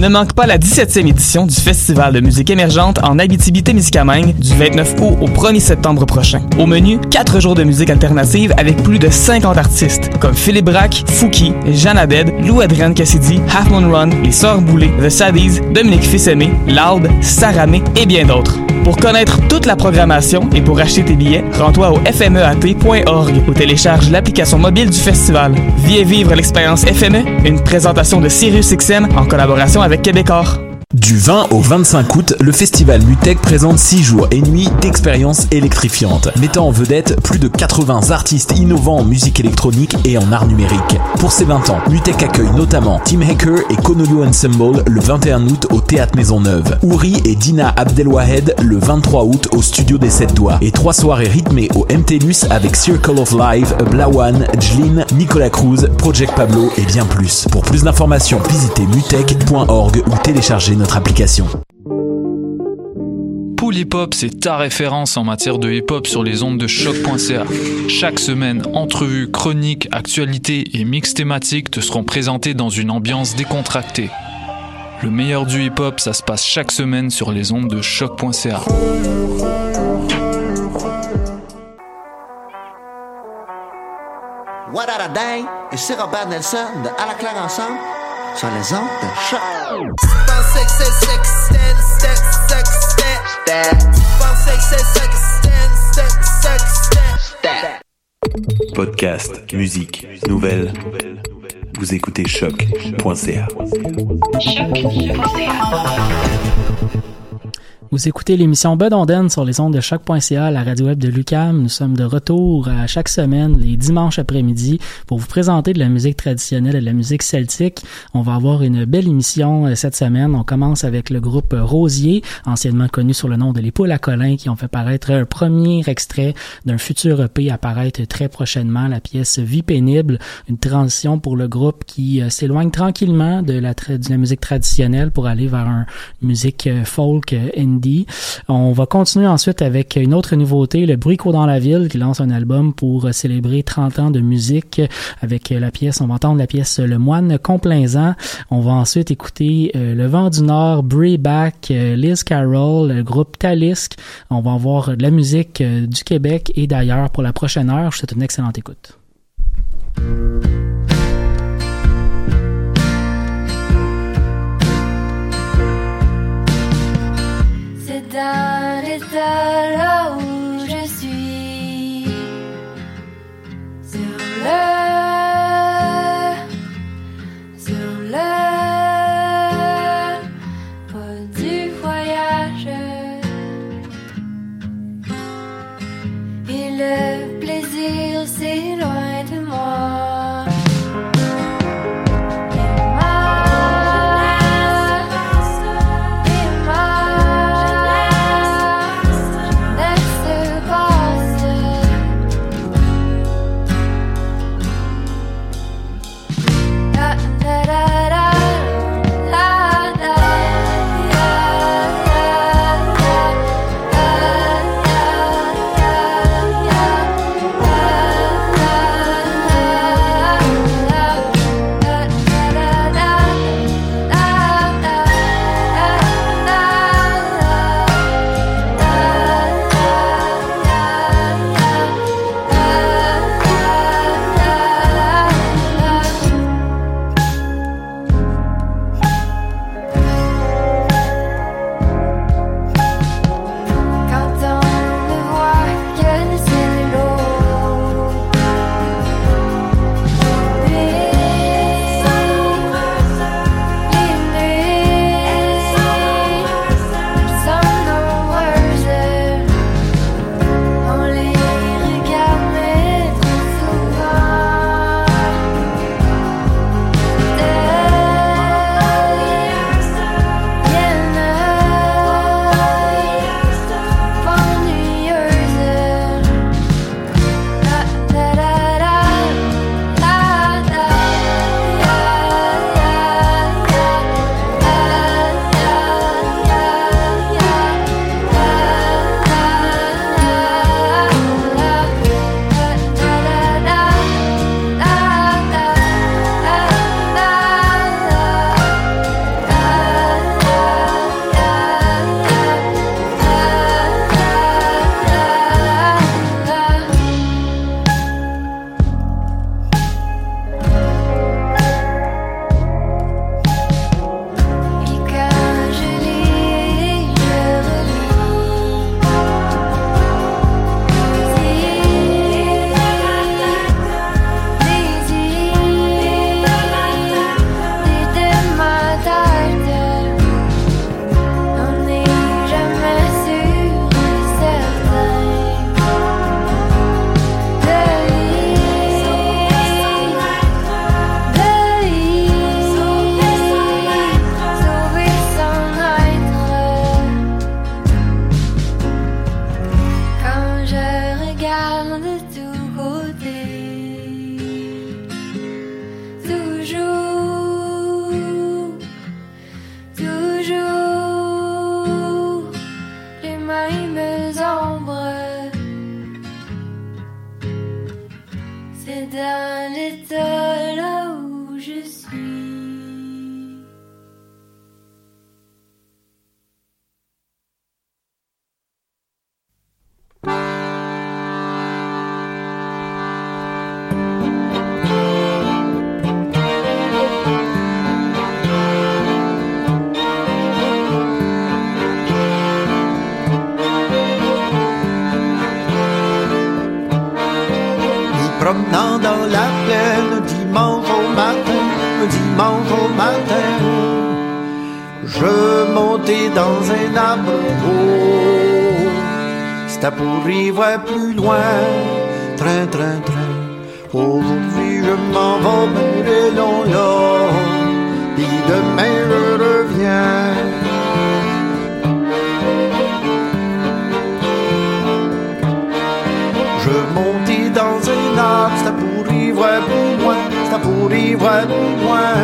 Ne manque pas la 17e édition du Festival de musique émergente en Abitibi-Témiscamingue du 29 août au 1er septembre prochain. Au menu, 4 jours de musique alternative avec plus de 50 artistes comme Philippe Braque, Fouki, Jeanne Abed, Lou Adrian Cassidy, Half Moon Run, Les Sœurs Boulay, The Saddies, Dominique Fils-Aimé, Saramé et bien d'autres. Pour connaître toute la programmation et pour acheter tes billets, rends-toi au fmeat.org ou télécharge l'application mobile du festival. Viens vivre l'expérience FME, une présentation de SiriusXM en collaboration avec Québecor. Du 20 au 25 août, le festival Mutec présente 6 jours et nuits d'expériences électrifiantes, mettant en vedette plus de 80 artistes innovants en musique électronique et en art numérique. Pour ses 20 ans, Mutec accueille notamment Tim Hacker et Konolu Ensemble le 21 août au Théâtre Maisonneuve, Ouri et Dina Abdelwahed le 23 août au Studio des 7 Doigts, et trois soirées rythmées au MTLUS avec Circle of Life, Blawan, Jlin, Nicolas Cruz, Project Pablo et bien plus. Pour plus d'informations, visitez mutech.org ou téléchargez notre application. Pool Hip Hop, c'est ta référence en matière de hip hop sur les ondes de choc.ca. Chaque semaine, entrevues, chroniques, actualités et mix thématiques te seront présentés dans une ambiance décontractée. Le meilleur du hip hop, ça se passe chaque semaine sur les ondes de choc.ca. What a Day et c'est Robert Nelson de À la claire ensemble sur les ondes de choc. Podcast, musique, nouvelles. Vous écoutez choc.ca. Vous écoutez l'émission Bud Onden sur les ondes de choc.ca, la radio web de Lucam. Nous sommes de retour à chaque semaine, les dimanches après-midi, pour vous présenter de la musique traditionnelle et de la musique celtique. On va avoir une belle émission euh, cette semaine. On commence avec le groupe Rosier, anciennement connu sur le nom de Les Poules à Colin, qui ont fait paraître un premier extrait d'un futur EP à très prochainement, la pièce Vie pénible, une transition pour le groupe qui euh, s'éloigne tranquillement de la, de la musique traditionnelle pour aller vers un musique euh, folk euh, On va continuer ensuite avec une autre nouveauté, le Bruico dans la ville, qui lance un album pour célébrer 30 ans de musique avec la pièce, on va entendre la pièce Le Moine complaisant. On va ensuite écouter euh, Le Vent du Nord, Brie Back, euh, Liz Carroll, le groupe Talisk. On va avoir de la musique euh, du Québec et d'ailleurs pour la prochaine heure. Je vous souhaite une excellente écoute. la Aujourd'hui je m'en vais brûler long là. Puis demain je reviens. Je montais dans un arbre, c'était pour voir plus loin, c'était pour voir plus loin.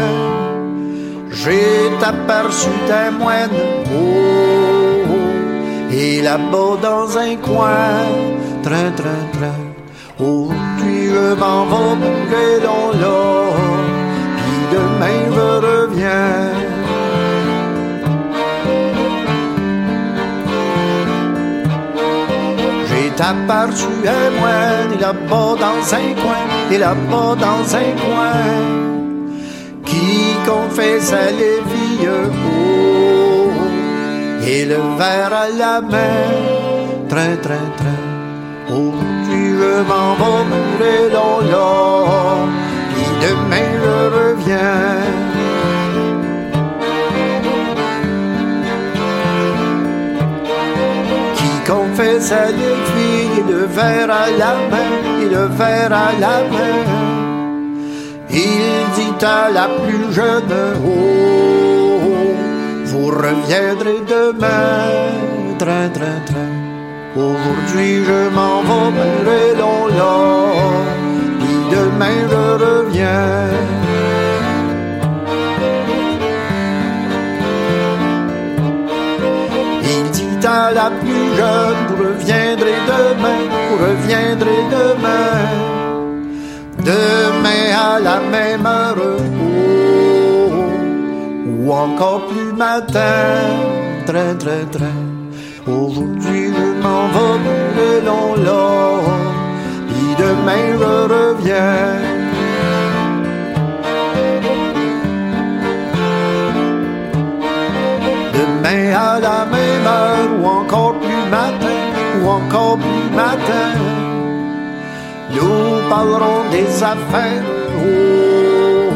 J'ai aperçu des moines, oh, oh, et là-bas dans un coin, train, train, train. Aujourd'hui je m'en vais dans l'or, puis demain je reviens. J'ai aperçu un moine, et là-bas dans un coin, et là-bas dans un coin, qui confessait les vieux oh, et le verre à la main, train, train, train. Aujourd'hui je m'en vais dans l'or, puis demain je reviens. qui confesse à l'aiguille et le verre à la main, et le verre à la main. Il dit à la plus jeune, oh, oh, vous reviendrez demain, train, train, train. Aujourd'hui je m'en vais long l'or, puis demain je reviens. Il dit à la plus jeune, vous reviendrez demain, vous reviendrez demain. Demain à la même heure, oh, ou encore plus matin, train, train, train. Aujourd'hui je m'en vais brûler long l'or, puis demain je reviens. Demain à la même heure ou encore plus matin, ou encore plus matin, nous parlerons des affaires, oh,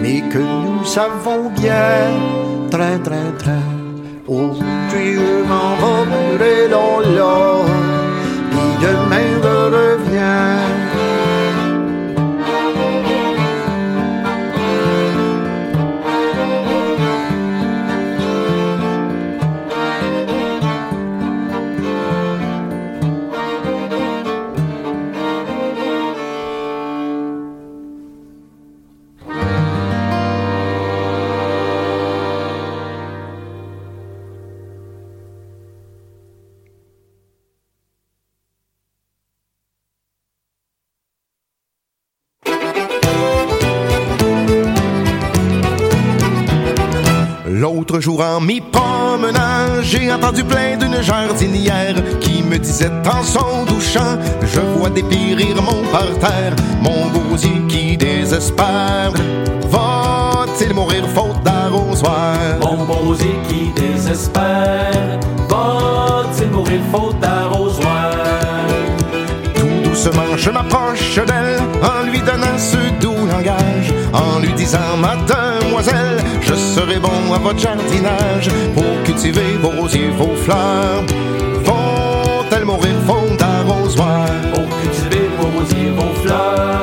mais que nous savons bien, train, train, train. Aujourd'hui je m'en vais dans l'or, puis demain je reviens. Jour en m'y promenant, j'ai entendu plein d'une jardinière qui me disait en son douchant, je vois dépérir mon parterre, mon gosier qui désespère. Va-t-il mourir faute d'arrosoir? Mon gosier qui désespère, va-t-il mourir faute d'arrosoir? Doucement je m'approche d'elle en lui donnant ce doux langage, en lui disant ma demoiselle, je serai bon à votre jardinage pour cultiver vos rosiers, vos fleurs. Vont-elles mourir faute d'arrosoir? Pour cultiver vos rosiers, vos fleurs,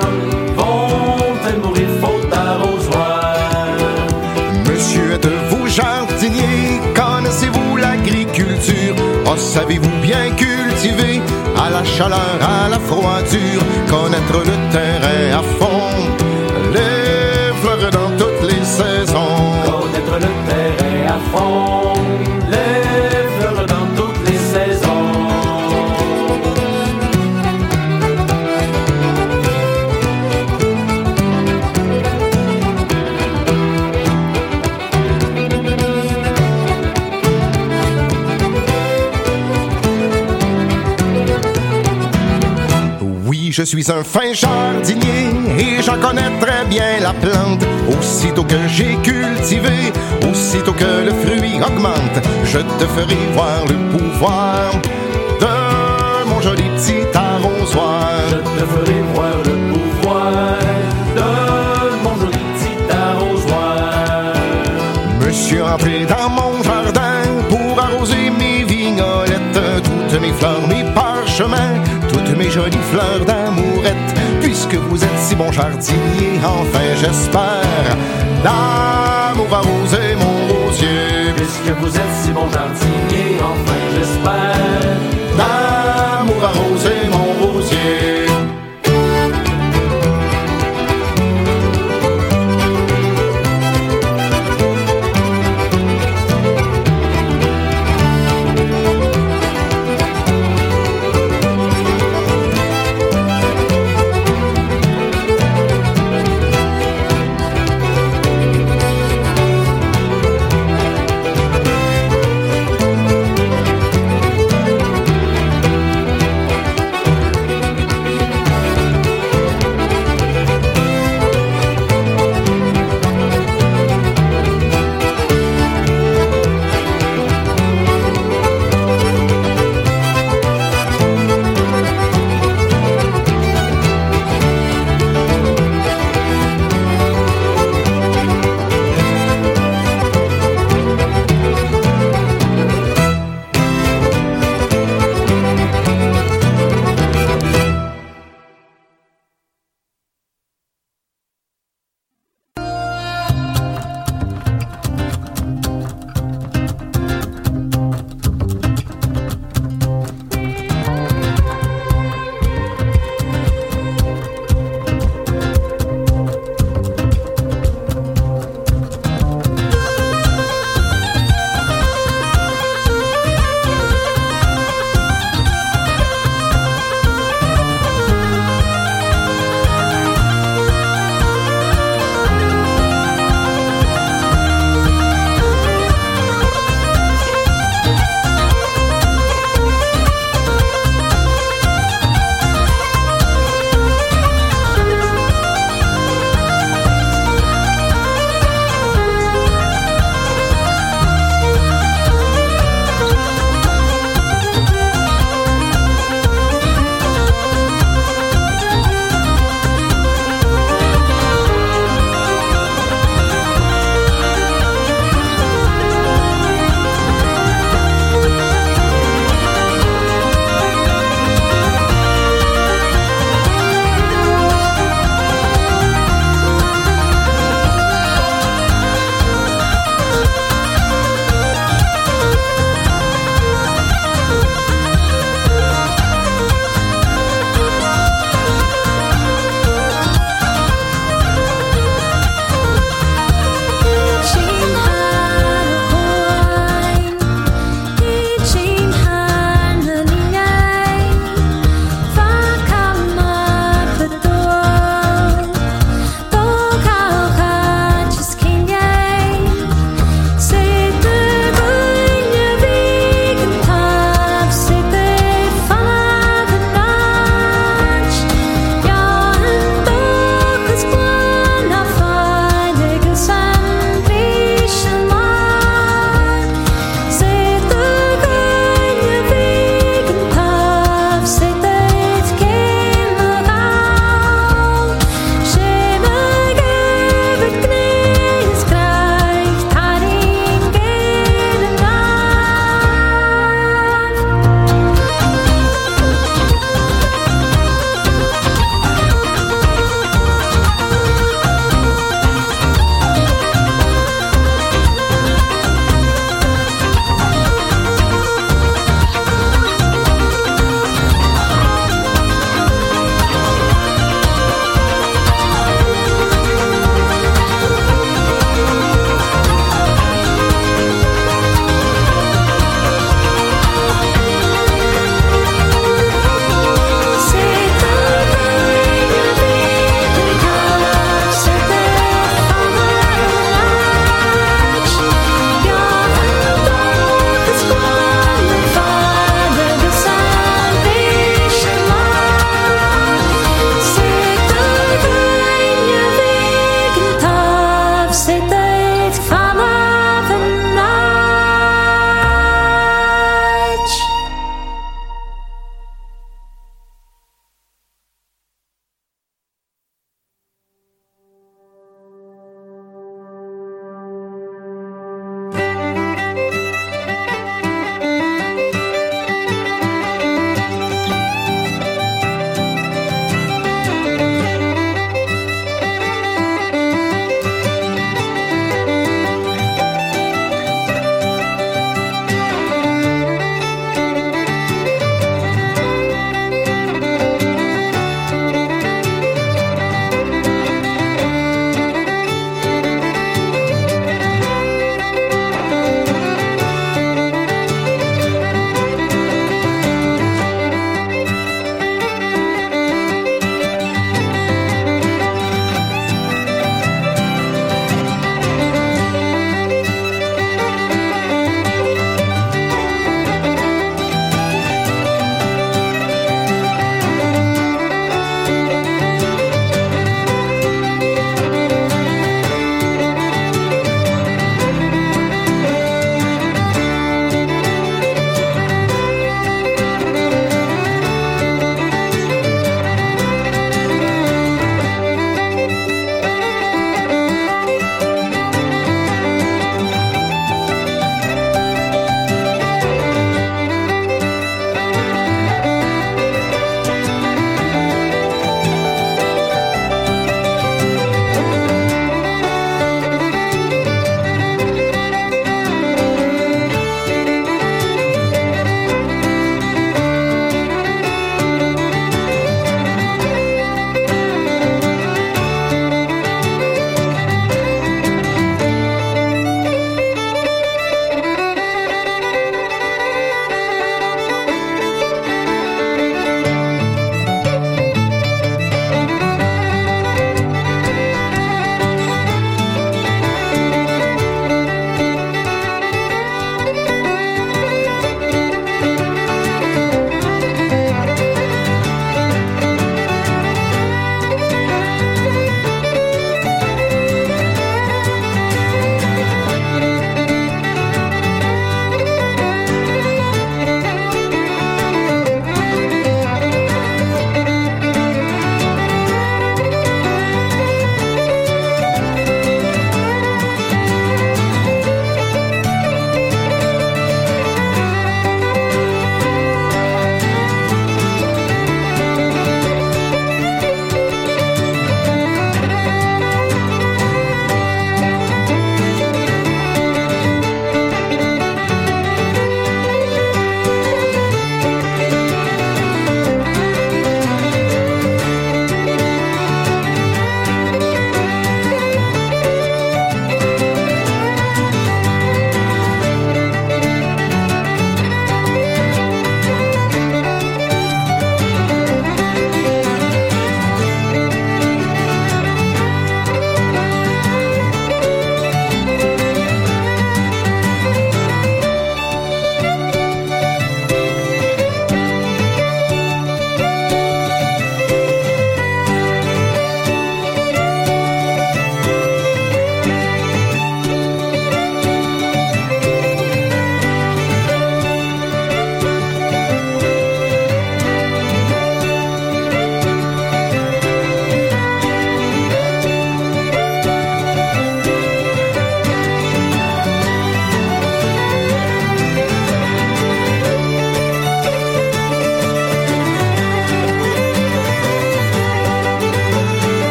vont-elles mourir faute d'arrosoir? Monsieur, êtes-vous jardinier? Connaissez-vous l'agriculture? Oh, savez-vous bien cultiver? À la chaleur, à la froidure, connaître le terrain à fond, les fleurs dans toutes les saisons. Connaître le terrain à fond, je suis un fin jardinier et j'en connais très bien la plante. Aussitôt que j'ai cultivé, aussitôt que le fruit augmente, je te ferai voir le pouvoir de mon joli petit arrosoir. Je te ferai voir le pouvoir de mon joli petit arrosoir. Monsieur entré dans mon jardin pour arroser mes vignolettes, toutes mes fleurs, mes parchemins, toutes mes jolies fleurs d'amourette. Puisque vous êtes si bon jardinier, enfin j'espère d'amour arroser mon rosier. Puisque vous êtes si bon jardinier, enfin j'espère D'amour arroser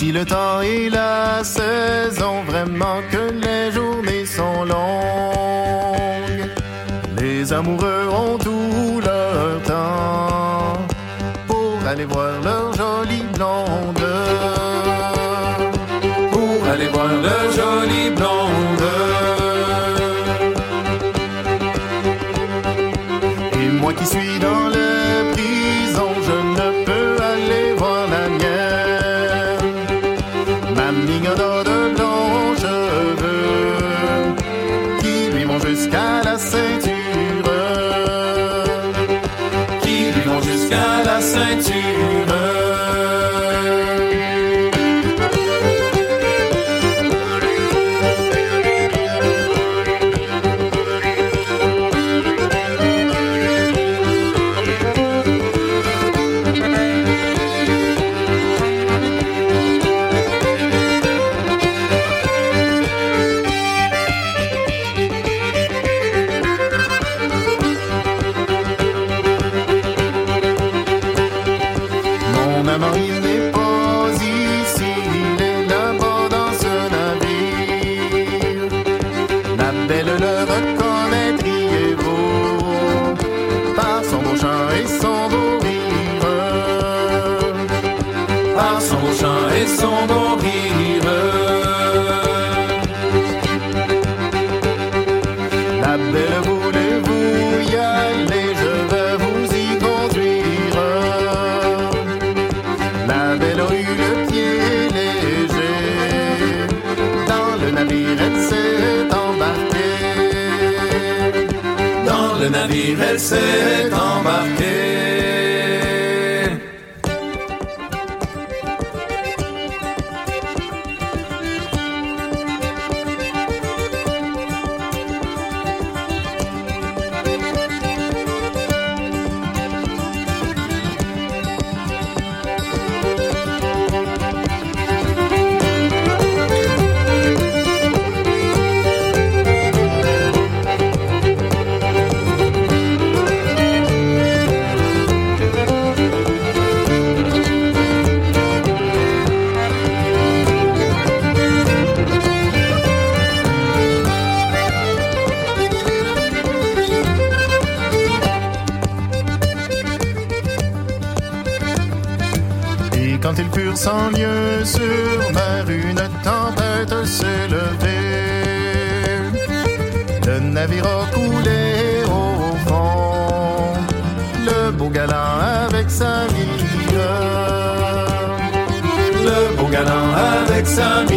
Si le temps et la saison, vraiment que les journées sont longues, les amoureux ont tout leur temps pour aller voir leur jolie blonde. le navire, elle s'est embarquée. sun.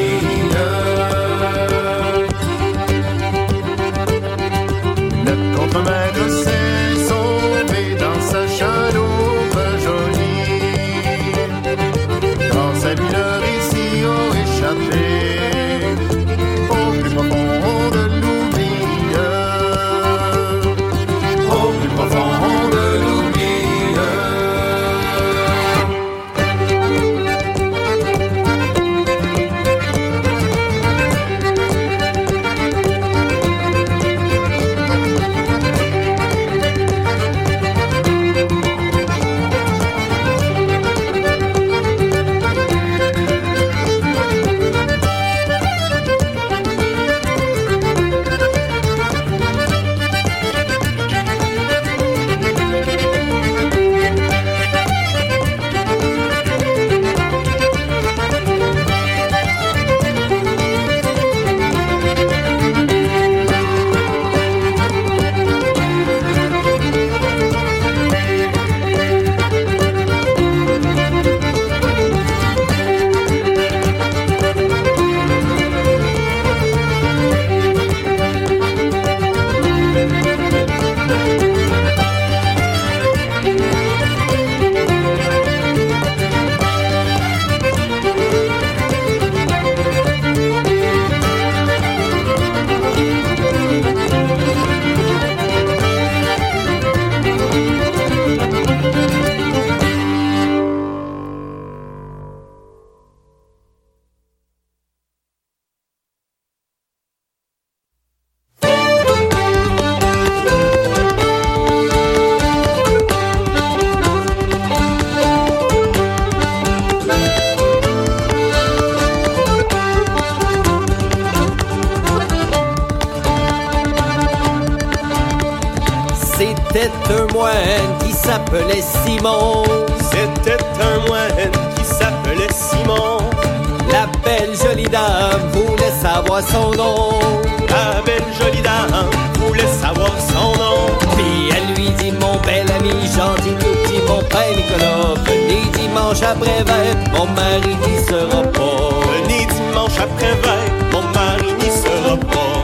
Mari n'y sera pas. Venez dimanche après vingt, mon mari n'y sera pas.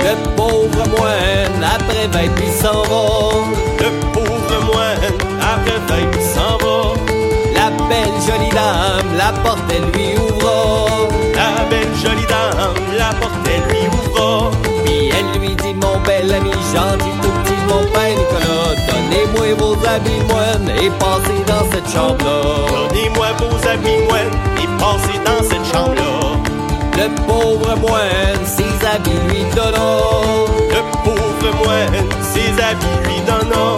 Le pauvre moine après vingt puis s'en va. Le pauvre moine après vingt puis s'en va. La belle jolie dame, la porte elle lui ouvra. La belle jolie dame, la porte elle lui ouvra. Puis elle lui dit mon bel ami gentil tout petit mon père Nicolas Donnez-moi vos habits moines et passez dans cette chambre-là Donnez-moi vos habits moines dans cette chambre-là. Le pauvre moine ses habits lui donna. Le pauvre moine ses habits lui donna.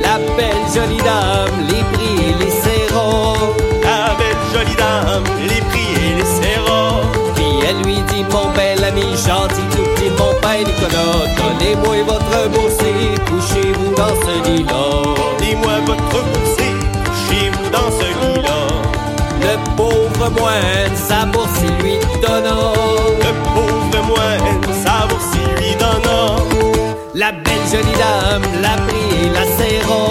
La belle jolie dame les prit et les serra. La belle jolie dame les prit et les serra. Puis elle lui dit mon bel ami gentil tout petit mon père Nicolas Donnez-moi votre boussé, couchez-vous dans ce lit-là Donnez-moi votre boussé, couchez-vous dans ce lit-là. Le pauvre moine sa bourse il lui donna. Le pauvre moine sa bourse il lui donna. La belle jolie dame la prit et la serra.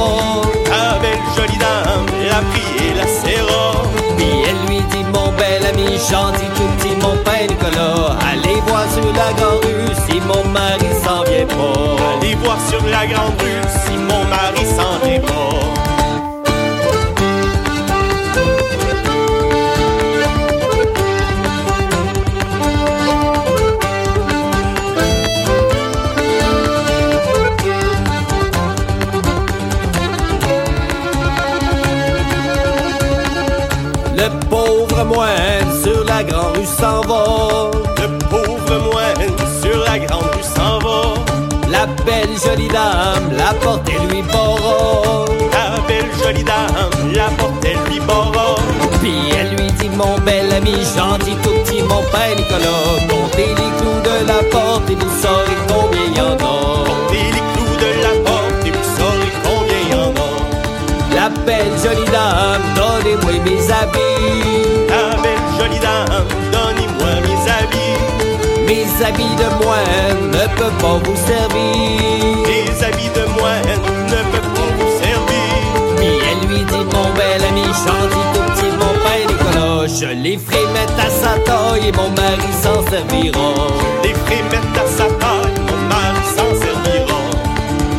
La belle jolie dame la prit et la serra. Puis elle lui dit mon bel ami gentil tout petit mon père Nicolas Allez voir sur la grande rue si mon mari s'en vient pas Allez voir sur la grande rue si mon mari s'en vient pas. Jolie dame la porte et lui barra La belle jolie dame la porte elle lui barra. Puis elle lui dit mon bel ami gentil tout petit mon père Nicolas Comptez les clous de la porte et vous saurez combien y en a Comptez les clous de la porte et vous saurez combien y en a. La belle jolie dame donnez-moi mes habits La belle jolie dame, donnez-moi mes habits. Mes habits de moine ne peuvent pas vous servir De moine ne peuvent pas vous servir. Puis elle lui dit mon bel ami gentil tout petit mon père Nicolas Je les ferai mettre à sa taille et mon mari s'en servira Les ferai mettre à sa taille, mon mari s'en servira.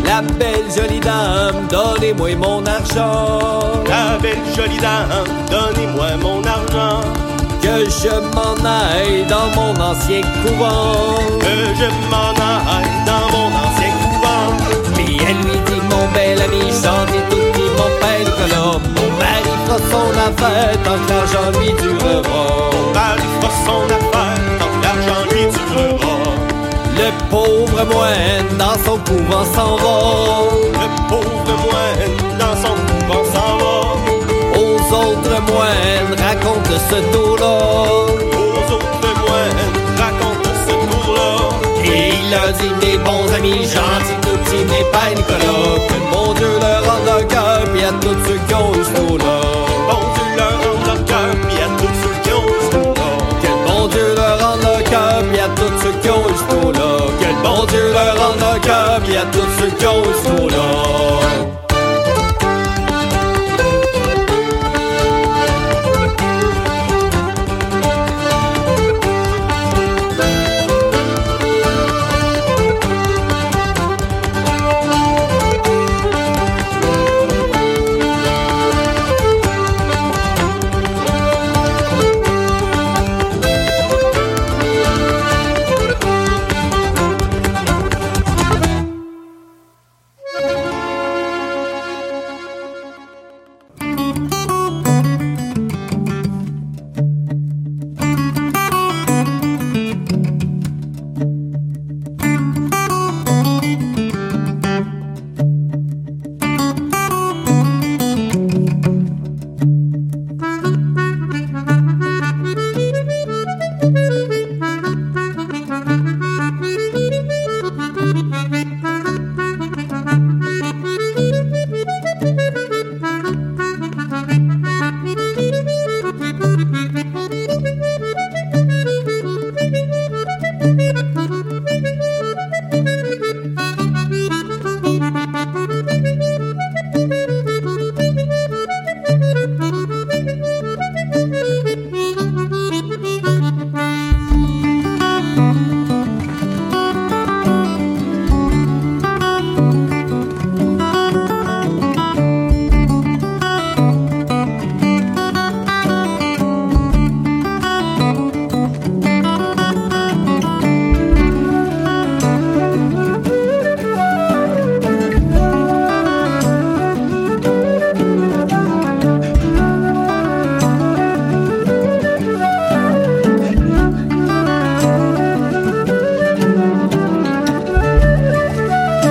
La belle jolie dame donnez-moi mon argent La belle jolie dame, donnez-moi mon argent. Que je m'en aille dans mon ancien couvent Que je m'en aille dans mon ancien elle lui dit mon bel ami gentil tout petit mon père Nicolas Mon mari fera son affaire tant que l'argent lui durera Mon mari fera son affaire tant que l'argent lui durera. Le pauvre moine dans son couvent s'en va Le pauvre moine dans son couvent s'en va. Aux autres moines raconte ce tour-là Aux autres moines raconte ce tour-là. Et il leur dit mes bons amis gentils tout petits mes pères Nicolas Que mon Dieu leur rende un cœur puis à tous ceux qui ont eu ce tour-là Bon Dieu leur rende leur cœur, puis à tous ceux qui ont eu ce tour-là. Que mon Dieu leur rende un cœur puis à tous ceux qui ont eu ce tour-là Que mon Dieu leur rende un cœur puis à tous ceux